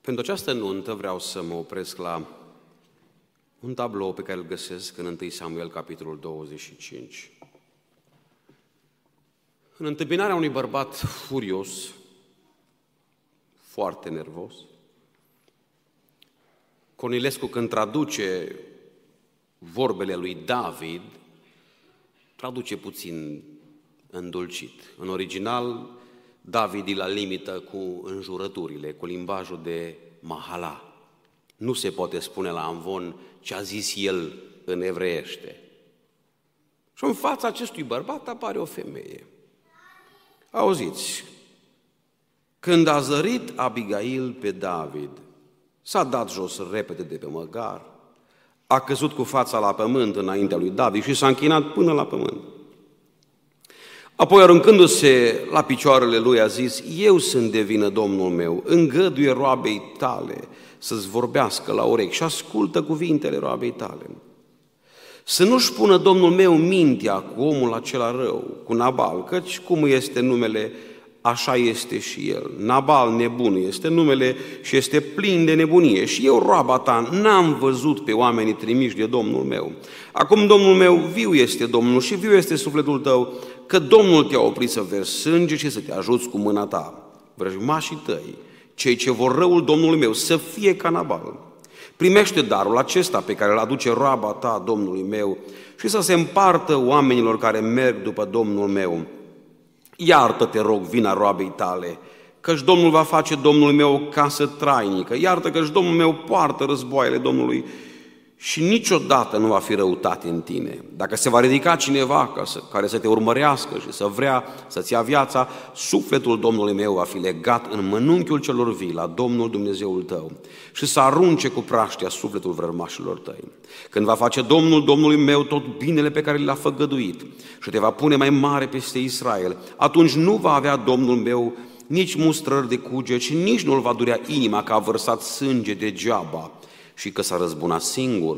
Pentru această nuntă vreau să mă opresc la un tablou pe care îl găsesc în 1 Samuel, capitolul 25. În întâmpinarea unui bărbat furios, foarte nervos, Cornilescu, când traduce vorbele lui David, traduce puțin îndulcit. În original, David e la limită cu înjurăturile, cu limbajul de mahala. Nu se poate spune la Amvon ce a zis el în evreiește. Și în fața acestui bărbat apare o femeie. Auziți, când a zărit Abigail pe David, s-a dat jos repede de pe măgar, a căzut cu fața la pământ înaintea lui David și s-a închinat până la pământ. Apoi, aruncându-se la picioarele lui, a zis, Eu sunt de vină, Domnul meu, îngăduie roabei tale să-ți vorbească la urechi și ascultă cuvintele roabei tale. Să nu-și pună Domnul meu mintea cu omul acela rău, cu Nabal, căci cum este numele, așa este și el. Nabal nebun este numele și este plin de nebunie. Și eu, roaba ta, n-am văzut pe oamenii trimiși de Domnul meu. Acum Domnul meu viu este Domnul și viu este sufletul tău, că Domnul te-a oprit să versi sânge și să te ajuți cu mâna ta. Vrăjmașii tăi, cei ce vor răul Domnului meu, să fie ca Nabal. Primește darul acesta pe care îl aduce roaba ta Domnului meu și să se împartă oamenilor care merg după Domnul meu. Iartă, te rog, vina roabei tale, căci Domnul va face Domnul meu o casă trainică. Iartă căci Domnul meu poartă războaiele Domnului și niciodată nu va fi răutate în tine. Dacă se va ridica cineva ca să, care să te urmărească și să vrea să-ți ia viața, sufletul Domnului meu va fi legat în mănunchiul celor vii la Domnul Dumnezeul tău și să arunce cu praștea sufletul vrămașilor tăi. Când va face Domnul Domnului meu tot binele pe care l-a făgăduit și te va pune mai mare peste Israel, atunci nu va avea Domnul meu nici mustrări de cuge, și nici nu-l va durea inima că a vărsat sânge degeaba, și că s-a răzbunat singur.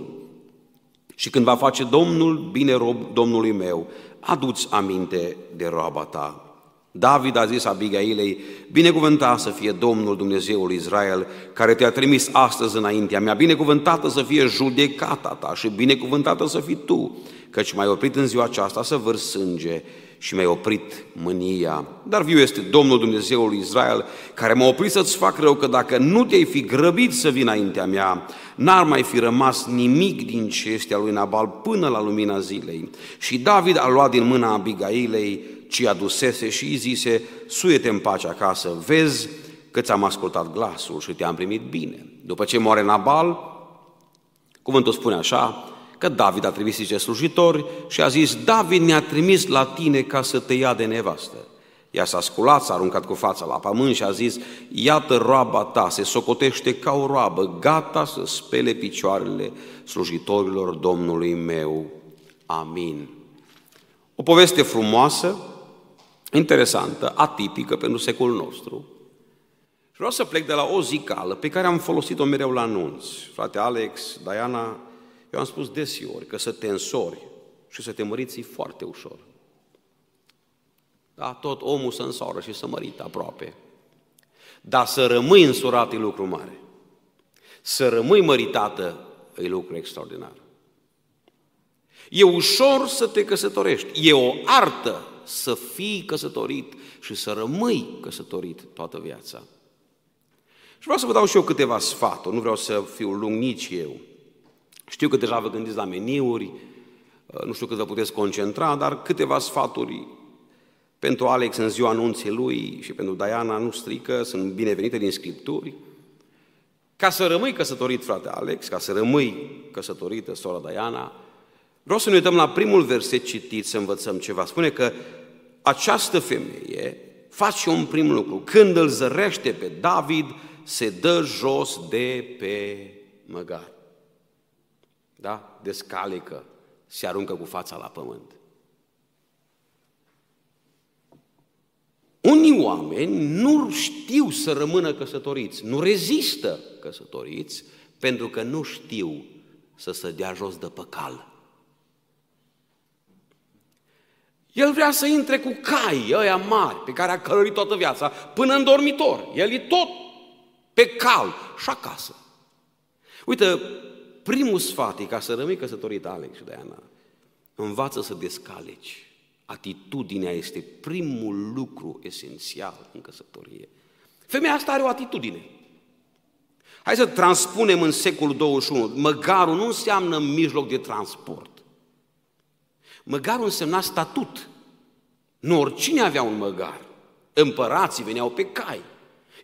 Și când va face Domnul bine rob Domnului meu, aduți aminte de roaba ta. David a zis Abigailei, binecuvântat să fie Domnul Dumnezeul Israel, care te-a trimis astăzi înaintea mea, binecuvântată să fie judecata ta și binecuvântată să fii tu, căci m-ai oprit în ziua aceasta să văr sânge și mi-ai oprit mânia. Dar viu este Domnul Dumnezeul Israel, care m-a oprit să-ți fac rău, că dacă nu te-ai fi grăbit să vii înaintea mea, n-ar mai fi rămas nimic din ce este al lui Nabal până la lumina zilei. Și David a luat din mâna Abigailei ci adusese și îi zise, suiete în pace acasă, vezi că ți-am ascultat glasul și te-am primit bine. După ce moare Nabal, cuvântul spune așa, că David a trimis niște slujitori și a zis, David ne-a trimis la tine ca să te ia de nevastă. Ea s-a sculat, s-a aruncat cu fața la pământ și a zis, iată roaba ta, se socotește ca o roabă, gata să spele picioarele slujitorilor Domnului meu. Amin. O poveste frumoasă, interesantă, atipică pentru secolul nostru. Și vreau să plec de la o zicală pe care am folosit-o mereu la anunț. Frate Alex, Diana, eu am spus desiori că să te însori și să te măriți e foarte ușor. Da, tot omul să însoară și să mărită aproape. Dar să rămâi însurat e lucru mare. Să rămâi măritată e lucru extraordinar. E ușor să te căsătorești. E o artă să fii căsătorit și să rămâi căsătorit toată viața. Și vreau să vă dau și eu câteva sfaturi, nu vreau să fiu lung nici eu. Știu că deja vă gândiți la meniuri, uh, nu știu cât vă puteți concentra, dar câteva sfaturi pentru Alex în ziua anunții lui și pentru Diana nu strică, sunt binevenite din Scripturi. Ca să rămâi căsătorit, frate Alex, ca să rămâi căsătorită, sora Diana, vreau să ne uităm la primul verset citit să învățăm ceva. Spune că această femeie face un prim lucru. Când îl zărește pe David, se dă jos de pe măgar da? descalică, se aruncă cu fața la pământ. Unii oameni nu știu să rămână căsătoriți, nu rezistă căsătoriți, pentru că nu știu să se dea jos de păcal. El vrea să intre cu cai ăia mari, pe care a călărit toată viața, până în dormitor. El e tot pe cal, și acasă. Uite, primul sfat e ca să rămâi căsătorit, Alex și Diana, învață să descaleci. Atitudinea este primul lucru esențial în căsătorie. Femeia asta are o atitudine. Hai să transpunem în secolul 21. Măgarul nu înseamnă mijloc de transport. Măgarul însemna statut. Nu oricine avea un măgar. Împărații veneau pe cai.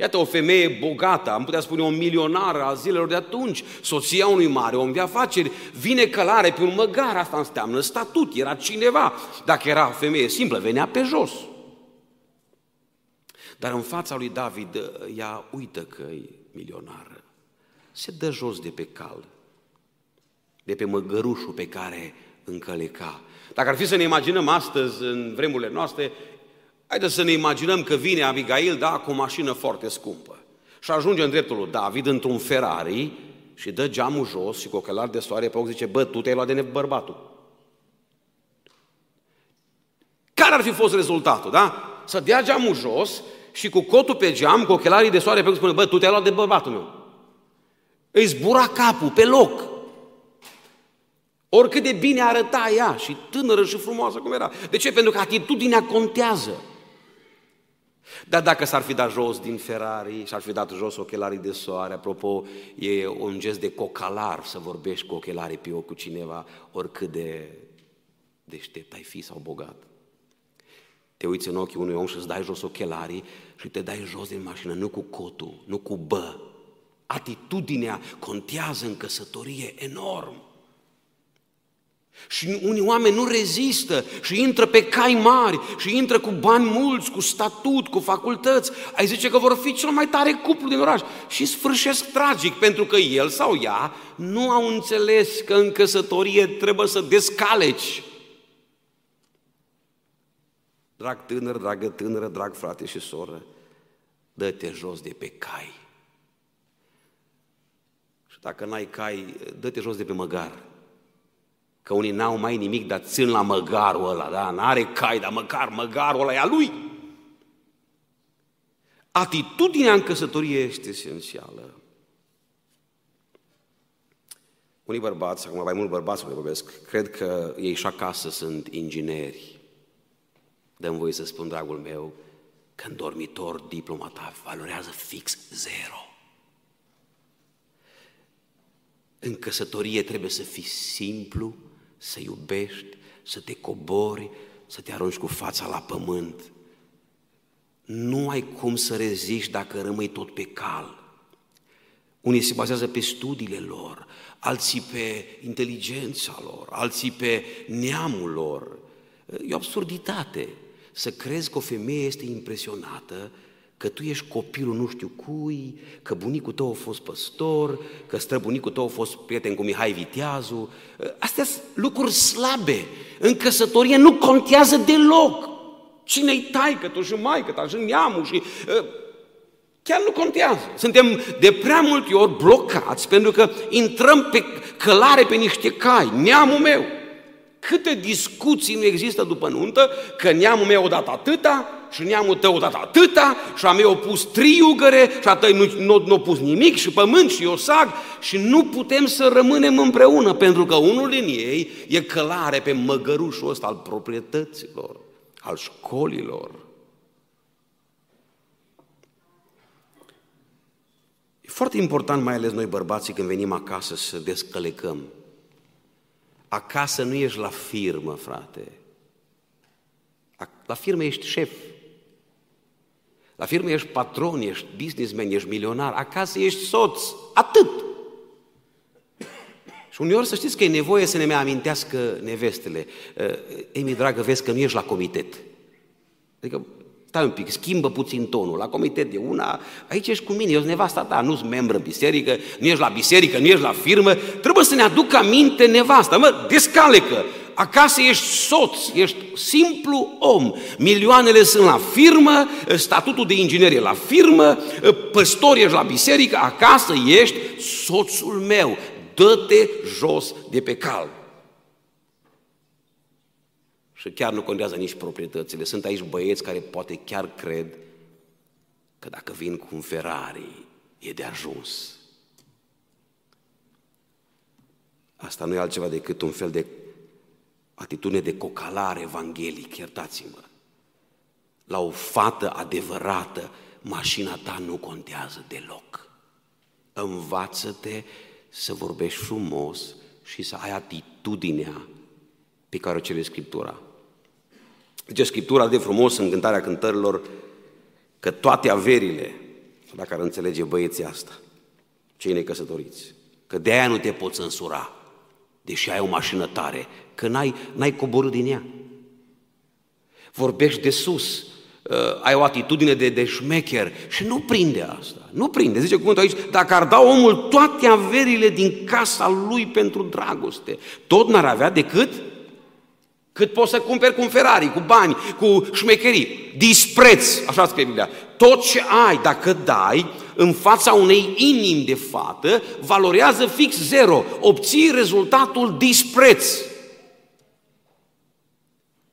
Iată o femeie bogată, am putea spune o milionară a zilelor de atunci, soția unui mare om de afaceri, vine călare pe un măgar, asta înseamnă statut, era cineva. Dacă era femeie simplă, venea pe jos. Dar în fața lui David, ea uită că e milionară. Se dă jos de pe cal, de pe măgărușul pe care încăleca. Dacă ar fi să ne imaginăm astăzi, în vremurile noastre, haideți să ne imaginăm că vine Abigail, da, cu o mașină foarte scumpă și ajunge în dreptul lui David într-un Ferrari și dă geamul jos și cu ochelari de soare pe ochi zice, bă, tu te-ai luat de bărbatul. Care ar fi fost rezultatul, da? Să dea geamul jos și cu cotul pe geam, cu ochelarii de soare pe ochi, spune, bă, tu te-ai luat de bărbatul meu. Îi zbura capul pe loc. Oricât de bine arăta ea și tânără și frumoasă cum era. De ce? Pentru că atitudinea contează. Dar dacă s-ar fi dat jos din Ferrari și ar fi dat jos ochelarii de soare, apropo, e un gest de cocalar să vorbești cu ochelarii pe ochi cu cineva, oricât de deștept ai fi sau bogat. Te uiți în ochii unui om și îți dai jos ochelarii și te dai jos din mașină, nu cu cotul, nu cu bă. Atitudinea contează în căsătorie enorm. Și unii oameni nu rezistă și intră pe cai mari și intră cu bani mulți, cu statut, cu facultăți. Ai zice că vor fi cel mai tare cuplu din oraș și sfârșesc tragic pentru că el sau ea nu au înțeles că în căsătorie trebuie să descaleci. Drag tânăr, dragă tânără, drag frate și soră, dă-te jos de pe cai. Și dacă n-ai cai, dă-te jos de pe măgar. Că unii n-au mai nimic, dar țin la măgarul ăla, da? N-are cai, dar măcar măgarul ăla e a lui. Atitudinea în căsătorie este esențială. Unii bărbați, acum mai mult bărbați le vorbesc, cred că ei și acasă sunt ingineri. Dăm voie să spun, dragul meu, că în dormitor diploma ta valorează fix zero. În căsătorie trebuie să fii simplu, să iubești, să te cobori, să te arunci cu fața la pământ. Nu ai cum să reziști dacă rămâi tot pe cal. Unii se bazează pe studiile lor, alții pe inteligența lor, alții pe neamul lor. E o absurditate să crezi că o femeie este impresionată că tu ești copilul nu știu cui, că bunicul tău a fost păstor, că străbunicul tău a fost prieten cu Mihai Viteazu. Astea sunt lucruri slabe. În căsătorie nu contează deloc. Cine-i taică tu și maică ta și neamul și... Ă, chiar nu contează. Suntem de prea multe ori blocați pentru că intrăm pe călare pe niște cai. Neamul meu. Câte discuții nu există după nuntă că neamul meu o dat atâta, și neamul tău odată atâta și a mea au pus triugăre și a tăi nu, nu, nu pus nimic și pământ și sag și nu putem să rămânem împreună pentru că unul din ei e călare pe măgărușul ăsta al proprietăților, al școlilor. E foarte important, mai ales noi bărbații, când venim acasă să descălecăm. Acasă nu ești la firmă, frate. La firmă ești șef. La firmă ești patron, ești businessman, ești milionar, acasă ești soț, atât. Și uneori să știți că e nevoie să ne mai amintească nevestele. Emi, dragă, vezi că nu ești la comitet. Adică, stai un pic, schimbă puțin tonul. La comitet de una, aici ești cu mine, eu sunt nevasta ta, nu sunt membru în biserică, nu ești la biserică, nu ești la firmă. Trebuie să ne aducă aminte nevasta. Mă, descalecă, acasă ești soț, ești simplu om. Milioanele sunt la firmă, statutul de inginer e la firmă, păstor ești la biserică, acasă ești soțul meu. Dă-te jos de pe cal. Și chiar nu contează nici proprietățile. Sunt aici băieți care poate chiar cred că dacă vin cu un Ferrari, e de ajuns. Asta nu e altceva decât un fel de atitudine de cocalare evanghelic, iertați-mă. La o fată adevărată, mașina ta nu contează deloc. Învață-te să vorbești frumos și să ai atitudinea pe care o cere Scriptura. Zice Scriptura de frumos în cântarea cântărilor că toate averile, dacă ar înțelege băieții asta, cei necăsătoriți, că de aia nu te poți însura, deși ai o mașină tare, că n-ai, n-ai coborât din ea. Vorbești de sus, uh, ai o atitudine de, de șmecher și nu prinde asta. Nu prinde. Zice cuvântul aici, dacă ar da omul toate averile din casa lui pentru dragoste, tot n-ar avea decât cât poți să cumperi cu un Ferrari, cu bani, cu șmecherii. Dispreț, așa scrie Biblia. Tot ce ai, dacă dai, în fața unei inimi de fată, valorează fix zero. Obții rezultatul dispreț.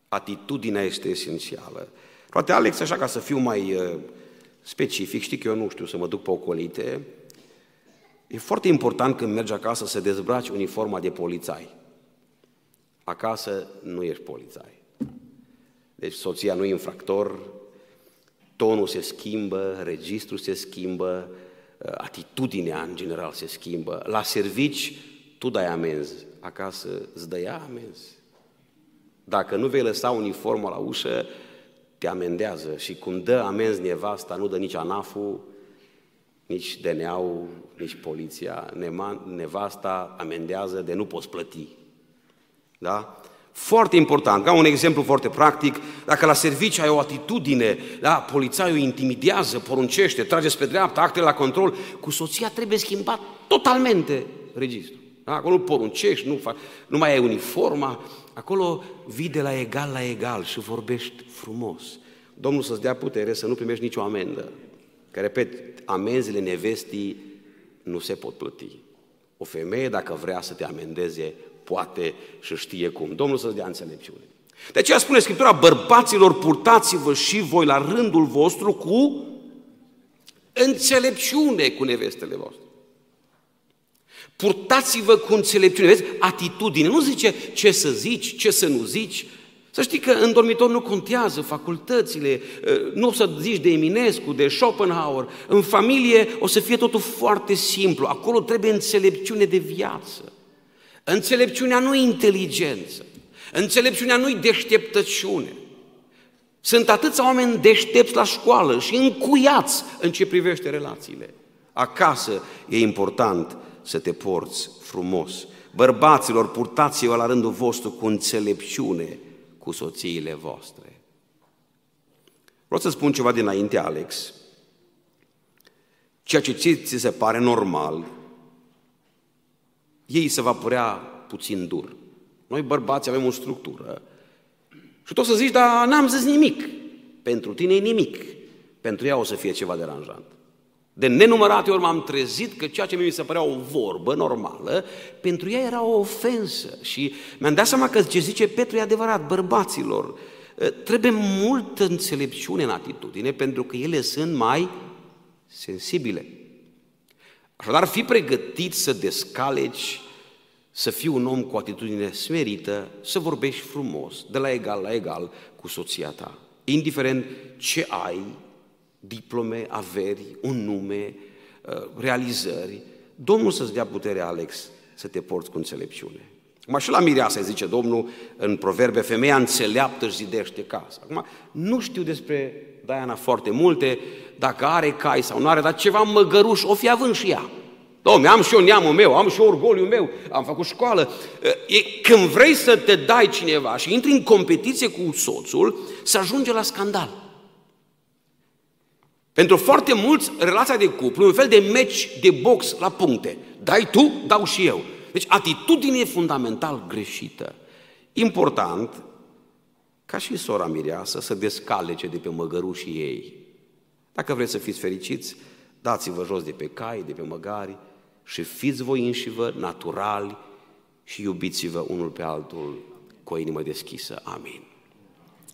Atitudinea este esențială. Poate Alex, așa ca să fiu mai uh, specific, știi că eu nu știu să mă duc pe ocolite, e foarte important când mergi acasă să dezbraci uniforma de polițai. Acasă nu ești polițai. Deci soția nu e infractor, tonul se schimbă, registrul se schimbă, atitudinea în general se schimbă. La servici tu dai amenzi, acasă îți dă ea amenzi. Dacă nu vei lăsa uniformă la ușă, te amendează și cum dă amenzi nevasta, nu dă nici ANAF-ul, nici DNA-ul, nici poliția. Nevasta amendează de nu poți plăti. Da? Foarte important, ca un exemplu foarte practic, dacă la serviciu ai o atitudine, da, polițaiul intimidează, poruncește, trage spre dreapta, acte la control, cu soția trebuie schimbat totalmente registrul. Da? Acolo nu poruncești, nu, fac, nu mai ai uniforma, acolo vii de la egal la egal și vorbești frumos. Domnul să-ți dea putere să nu primești nicio amendă. Că, repet, amenzile nevestii nu se pot plăti. O femeie, dacă vrea să te amendeze, poate și știe cum. Domnul să-ți dea înțelepciune. De aceea spune Scriptura, bărbaților, purtați-vă și voi la rândul vostru cu înțelepciune cu nevestele voastre. Purtați-vă cu înțelepciune. Vezi? Atitudine. Nu zice ce să zici, ce să nu zici. Să știi că în dormitor nu contează facultățile, ă, nu o să zici de Eminescu, de Schopenhauer. În familie o să fie totul foarte simplu. Acolo trebuie înțelepciune de viață. Înțelepciunea nu e inteligență. Înțelepciunea nu e deșteptăciune. Sunt atâția oameni deștepți la școală și încuiați în ce privește relațiile. Acasă e important să te porți frumos. Bărbaților, purtați-vă la rândul vostru cu înțelepciune cu soțiile voastre. Vreau să spun ceva dinainte, Alex. Ceea ce ți se pare normal, ei se va părea puțin dur. Noi bărbați avem o structură și tot să zici, dar n-am zis nimic. Pentru tine e nimic. Pentru ea o să fie ceva deranjant. De nenumărate ori m-am trezit că ceea ce mi se părea o vorbă normală, pentru ea era o ofensă. Și mi-am dat seama că ce zice Petru e adevărat, bărbaților, ă, trebuie multă înțelepciune în atitudine, pentru că ele sunt mai sensibile. Așadar, fi pregătit să descaleci, să fii un om cu atitudine smerită, să vorbești frumos, de la egal la egal cu soția ta. Indiferent ce ai, diplome, averi, un nume, uh, realizări, Domnul să-ți dea putere, Alex, să te porți cu înțelepciune. Acum și la mireasa zice Domnul în proverbe, femeia înțeleaptă își zidește casa. Acum, nu știu despre Diana foarte multe, dacă are cai sau nu are, dar ceva măgăruș o fi având și ea. Dom'le, am și eu neamul meu, am și eu orgoliul meu, am făcut școală. E, când vrei să te dai cineva și intri în competiție cu soțul, să ajunge la scandal. Pentru foarte mulți, relația de cuplu e un fel de meci de box la puncte. Dai tu, dau și eu. Deci atitudine fundamental greșită. Important ca și sora mireasă să descalece de pe măgărușii ei. Dacă vreți să fiți fericiți, dați-vă jos de pe cai, de pe măgari și fiți voi înșivă naturali și iubiți-vă unul pe altul cu o inimă deschisă. Amin.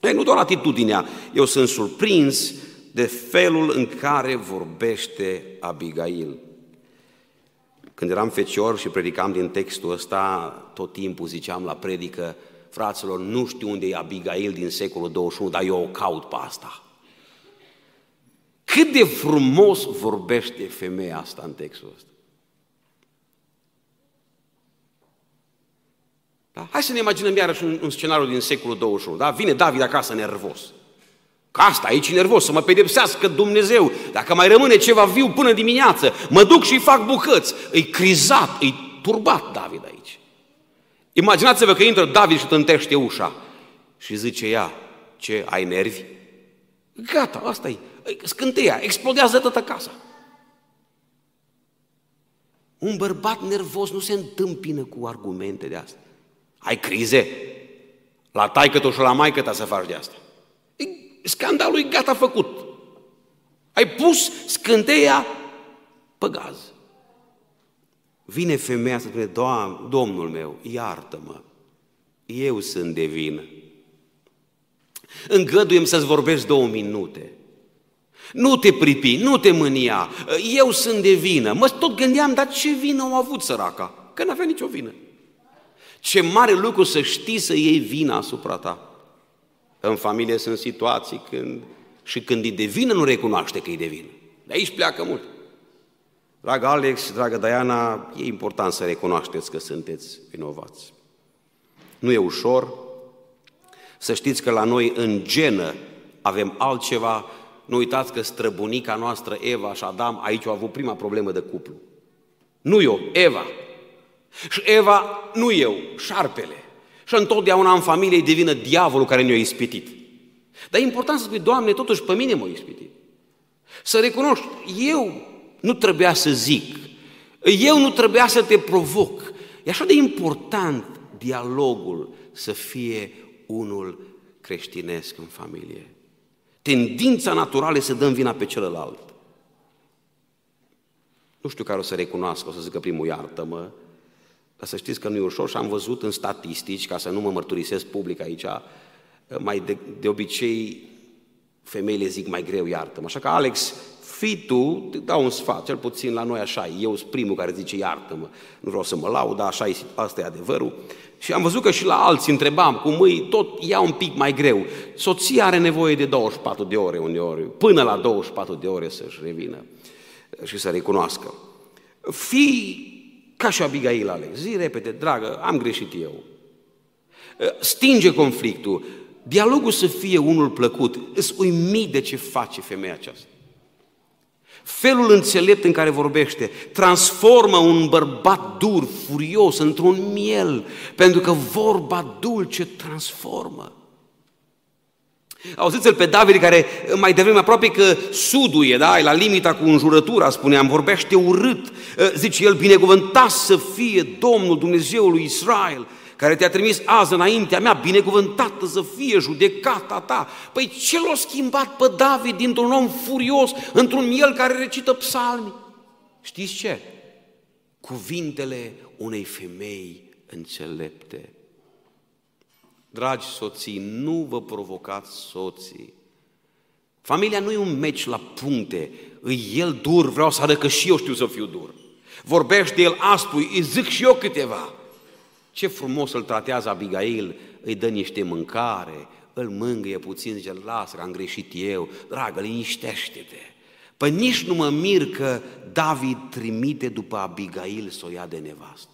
Ei, nu doar atitudinea, eu sunt surprins de felul în care vorbește Abigail. Când eram fecior și predicam din textul ăsta, tot timpul ziceam la predică, fraților, nu știu unde e Abigail din secolul 21, dar eu o caut pe asta. Cât de frumos vorbește femeia asta în textul ăsta. Da? Hai să ne imaginăm iarăși un, un scenariu din secolul 21. Da? Vine David acasă nervos. Că asta, aici e nervos, să mă pedepsească Dumnezeu. Dacă mai rămâne ceva viu până dimineață, mă duc și fac bucăți. E crizat, e turbat David aici. Imaginați-vă că intră David și tântește ușa și zice ea, ce, ai nervi? Gata, asta e. Scânteia, explodează toată casa. Un bărbat nervos nu se întâmpină cu argumente de asta. Ai crize? La taică și la maică ta să faci de asta. E, scandalul e gata făcut. Ai pus scânteia pe gaz. Vine femeia să spune, Domnul meu, iartă-mă, eu sunt de vină. Îngăduiem să-ți vorbești două minute. Nu te pripi, nu te mânia, eu sunt de vină. Mă tot gândeam, dar ce vină au avut săraca? Că n-avea nicio vină. Ce mare lucru să știi să iei vina asupra ta. În familie sunt situații când și când e de vină nu recunoaște că e de vină. De aici pleacă mult. Dragă Alex, dragă Diana, e important să recunoașteți că sunteți vinovați. Nu e ușor. Să știți că la noi în genă avem altceva. Nu uitați că străbunica noastră Eva și Adam aici au avut prima problemă de cuplu. Nu eu, Eva. Și Eva, nu eu, șarpele. Și întotdeauna în familie devină diavolul care ne-a ispitit. Dar e important să spui, Doamne, totuși pe mine m-a ispitit. Să recunoști, eu nu trebuia să zic, eu nu trebuia să te provoc. E așa de important dialogul să fie unul creștinesc în familie. Tendința naturală să dăm vina pe celălalt. Nu știu care o să recunoască, o să zică primul iartă-mă, dar să știți că nu e ușor și am văzut în statistici, ca să nu mă mărturisesc public aici, mai de, de obicei femeile zic mai greu iartă-mă. Așa că, Alex, fii tu, te dau un sfat, cel puțin la noi așa eu sunt primul care zice iartă-mă, nu vreau să mă laud, dar așa e, asta e adevărul. Și am văzut că și la alții întrebam, cum îi tot ia un pic mai greu. Soția are nevoie de 24 de ore uneori, până la 24 de ore să-și revină și să recunoască. Fii ca și Abigail Alex, zi repede, dragă, am greșit eu. Stinge conflictul, dialogul să fie unul plăcut, îți uimit de ce face femeia aceasta. Felul înțelept în care vorbește transformă un bărbat dur, furios, într-un miel, pentru că vorba dulce transformă. Auziți-l pe David care mai devreme aproape că suduie, da, e la limita cu înjurătura, spuneam, vorbește urât. Zice el, binecuvântat să fie Domnul Dumnezeul lui Israel, care te-a trimis azi înaintea mea, binecuvântată să fie judecata ta. Păi ce l-a schimbat pe David dintr-un om furios într-un miel care recită psalmi? Știți ce? Cuvintele unei femei înțelepte. Dragi soții, nu vă provocați soții. Familia nu e un meci la puncte. Îi el dur, vreau să arăt că și eu știu să fiu dur. Vorbește el aspru, îi zic și eu câteva. Ce frumos îl tratează Abigail, îi dă niște mâncare, îl mângâie puțin, zice, lasă că am greșit eu, dragă, liniștește-te. Păi nici nu mă mir că David trimite după Abigail să o ia de nevastă.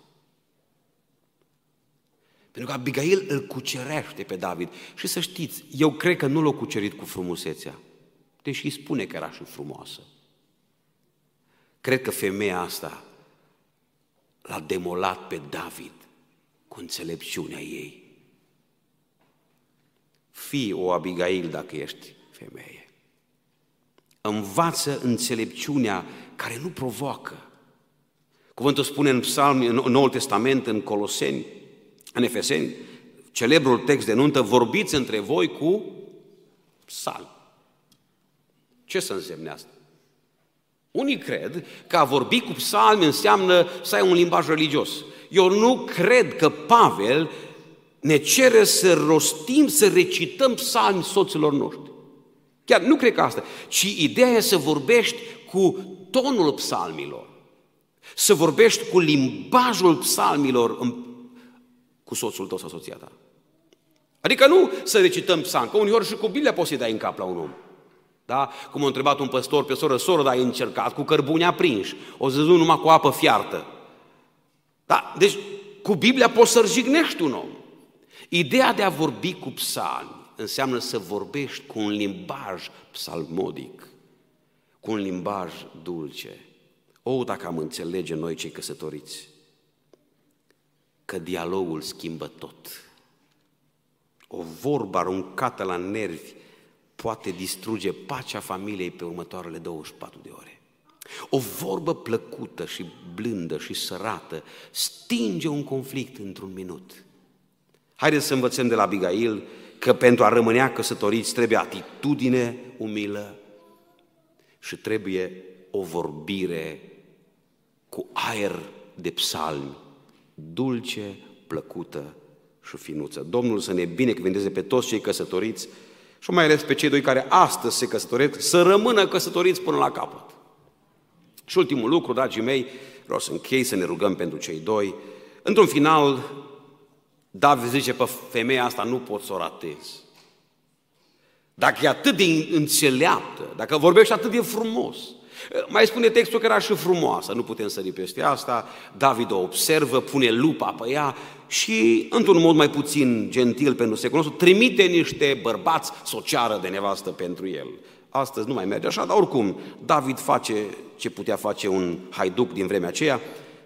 Pentru că Abigail îl cucerește pe David. Și să știți, eu cred că nu l-a cucerit cu frumusețea, deși spune că era și frumoasă. Cred că femeia asta l-a demolat pe David cu înțelepciunea ei. Fii o Abigail dacă ești femeie. Învață înțelepciunea care nu provoacă. Cuvântul spune în Psalm, în Noul Testament, în Coloseni, în Efeseni, celebrul text de nuntă, vorbiți între voi cu psalm. Ce să însemne asta? Unii cred că a vorbi cu psalmi înseamnă să ai un limbaj religios. Eu nu cred că Pavel ne cere să rostim, să recităm psalmi soților noștri. Chiar nu cred că asta, ci ideea e să vorbești cu tonul psalmilor. Să vorbești cu limbajul psalmilor în, cu soțul tău sau soția ta. Adică nu să recităm psalm, că uneori și cu Biblia poți să-i dai în cap la un om. Da? Cum a întrebat un păstor pe soră, soră, dar ai încercat cu cărbune aprinși. O să nu numai cu apă fiartă. Da? Deci cu Biblia poți să jignești un om. Ideea de a vorbi cu psalmi înseamnă să vorbești cu un limbaj psalmodic, cu un limbaj dulce. O, dacă am înțelege noi cei căsătoriți, că dialogul schimbă tot. O vorbă aruncată la nervi poate distruge pacea familiei pe următoarele 24 de ore. O vorbă plăcută și blândă și sărată stinge un conflict într-un minut. Haideți să învățăm de la Abigail că pentru a rămânea căsătoriți trebuie atitudine umilă și trebuie o vorbire cu aer de psalmi, dulce, plăcută și finuță. Domnul să ne binecuvânteze pe toți cei căsătoriți și mai ales pe cei doi care astăzi se căsătoresc, să rămână căsătoriți până la capăt. Și ultimul lucru, dragii mei, vreau să închei, să ne rugăm pentru cei doi. Într-un final, David zice, pe femeia asta nu pot să o ratez. Dacă e atât de înțeleaptă, dacă vorbește atât de frumos, mai spune textul că era și frumoasă, nu putem sări peste asta, David o observă, pune lupa pe ea și, într-un mod mai puțin gentil pentru secolul nostru, trimite niște bărbați să o ceară de nevastă pentru el. Astăzi nu mai merge așa, dar oricum, David face ce putea face un haiduc din vremea aceea,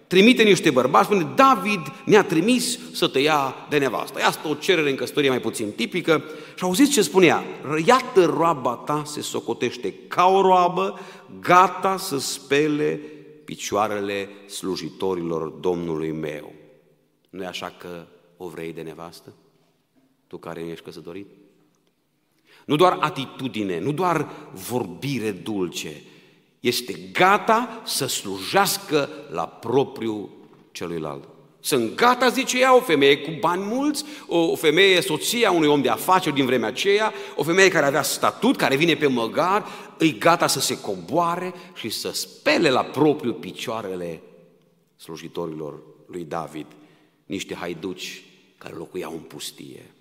trimite niște bărbați, spune, David ne-a trimis să te ia de nevastă. E asta o cerere în căsătorie mai puțin tipică. Și auziți ce spunea? Iată roaba ta se socotește ca o roabă, gata să spele picioarele slujitorilor Domnului meu. Nu e așa că o vrei de nevastă? Tu care ești căsătorit? Nu doar atitudine, nu doar vorbire dulce, este gata să slujească la propriu celuilalt. Sunt gata, zice ea, o femeie cu bani mulți, o femeie soția unui om de afaceri din vremea aceea, o femeie care avea statut, care vine pe măgar, îi gata să se coboare și să spele la propriu picioarele slujitorilor lui David, niște haiduci care locuiau în pustie.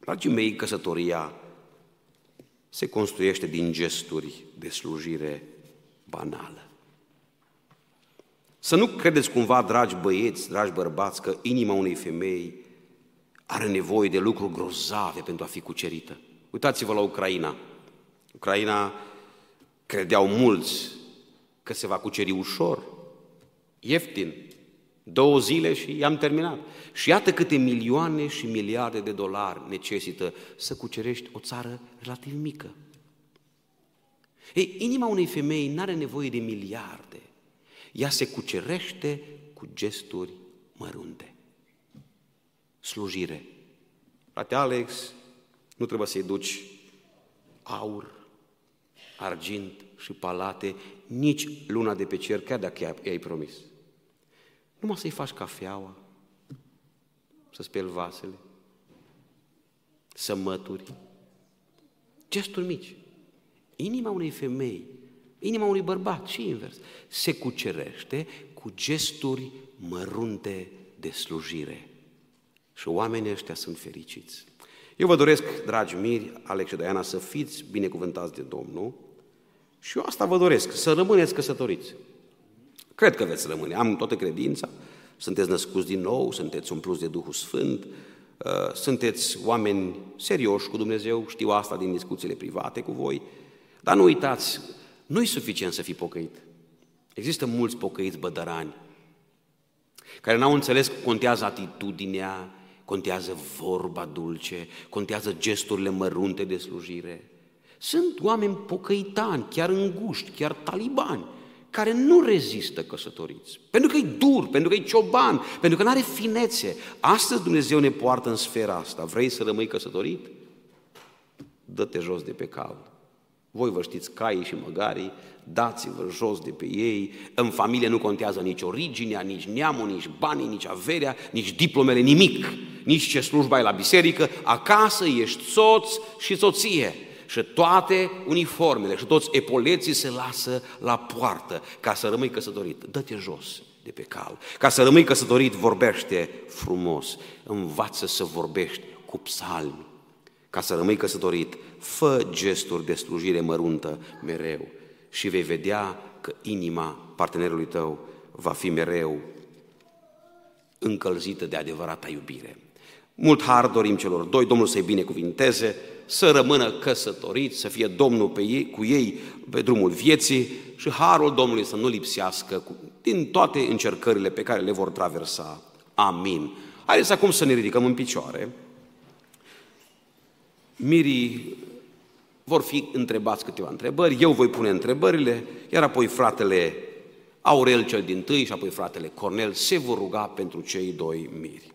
Dragii mei, căsătoria se construiește din gesturi de slujire banală. Să nu credeți cumva, dragi băieți, dragi bărbați, că inima unei femei are nevoie de lucruri grozave pentru a fi cucerită. Uitați-vă la Ucraina. Ucraina credeau mulți că se va cuceri ușor, ieftin, două zile și i-am terminat. Și iată câte milioane și miliarde de dolari necesită să cucerești o țară relativ mică. Ei, inima unei femei nu are nevoie de miliarde. Ea se cucerește cu gesturi mărunte. Slujire. Frate Alex, nu trebuie să-i duci aur, argint și palate, nici luna de pe cer, chiar dacă i-ai promis. Numai să-i faci cafeaua, să speli vasele, să mături. Gesturi mici. Inima unei femei, inima unui bărbat și invers, se cucerește cu gesturi mărunte de slujire. Și oamenii ăștia sunt fericiți. Eu vă doresc, dragi miri, Alex și Diana, să fiți binecuvântați de Domnul și eu asta vă doresc, să rămâneți căsătoriți. Cred că veți rămâne, am toată credința, sunteți născuți din nou, sunteți umpluți de Duhul Sfânt, uh, sunteți oameni serioși cu Dumnezeu, știu asta din discuțiile private cu voi, dar nu uitați, nu e suficient să fii pocăit. Există mulți pocăiți bădărani care n-au înțeles că contează atitudinea, contează vorba dulce, contează gesturile mărunte de slujire. Sunt oameni pocăitani, chiar înguști, chiar talibani, care nu rezistă căsătoriți. Pentru că e dur, pentru că e cioban, pentru că nu are finețe. Astăzi Dumnezeu ne poartă în sfera asta. Vrei să rămâi căsătorit? Dă-te jos de pe cal. Voi vă știți caii și măgarii, dați-vă jos de pe ei. În familie nu contează nici originea, nici neamul, nici banii, nici averea, nici diplomele, nimic. Nici ce slujba ai la biserică. Acasă ești soț și soție. Și toate uniformele și toți epoleții se lasă la poartă ca să rămâi căsătorit. Dă-te jos de pe cal. Ca să rămâi căsătorit, vorbește frumos. Învață să vorbești cu psalmi. Ca să rămâi căsătorit, fă gesturi de slujire măruntă mereu și vei vedea că inima partenerului tău va fi mereu încălzită de adevărata iubire. Mult har dorim celor doi, Domnul să-i binecuvinteze, să rămână căsătoriți, să fie Domnul pe ei, cu ei pe drumul vieții și harul Domnului să nu lipsească cu, din toate încercările pe care le vor traversa. Amin. Haideți acum să ne ridicăm în picioare. Mirii vor fi întrebați câteva întrebări, eu voi pune întrebările, iar apoi fratele Aurel cel din tâi și apoi fratele Cornel se vor ruga pentru cei doi miri.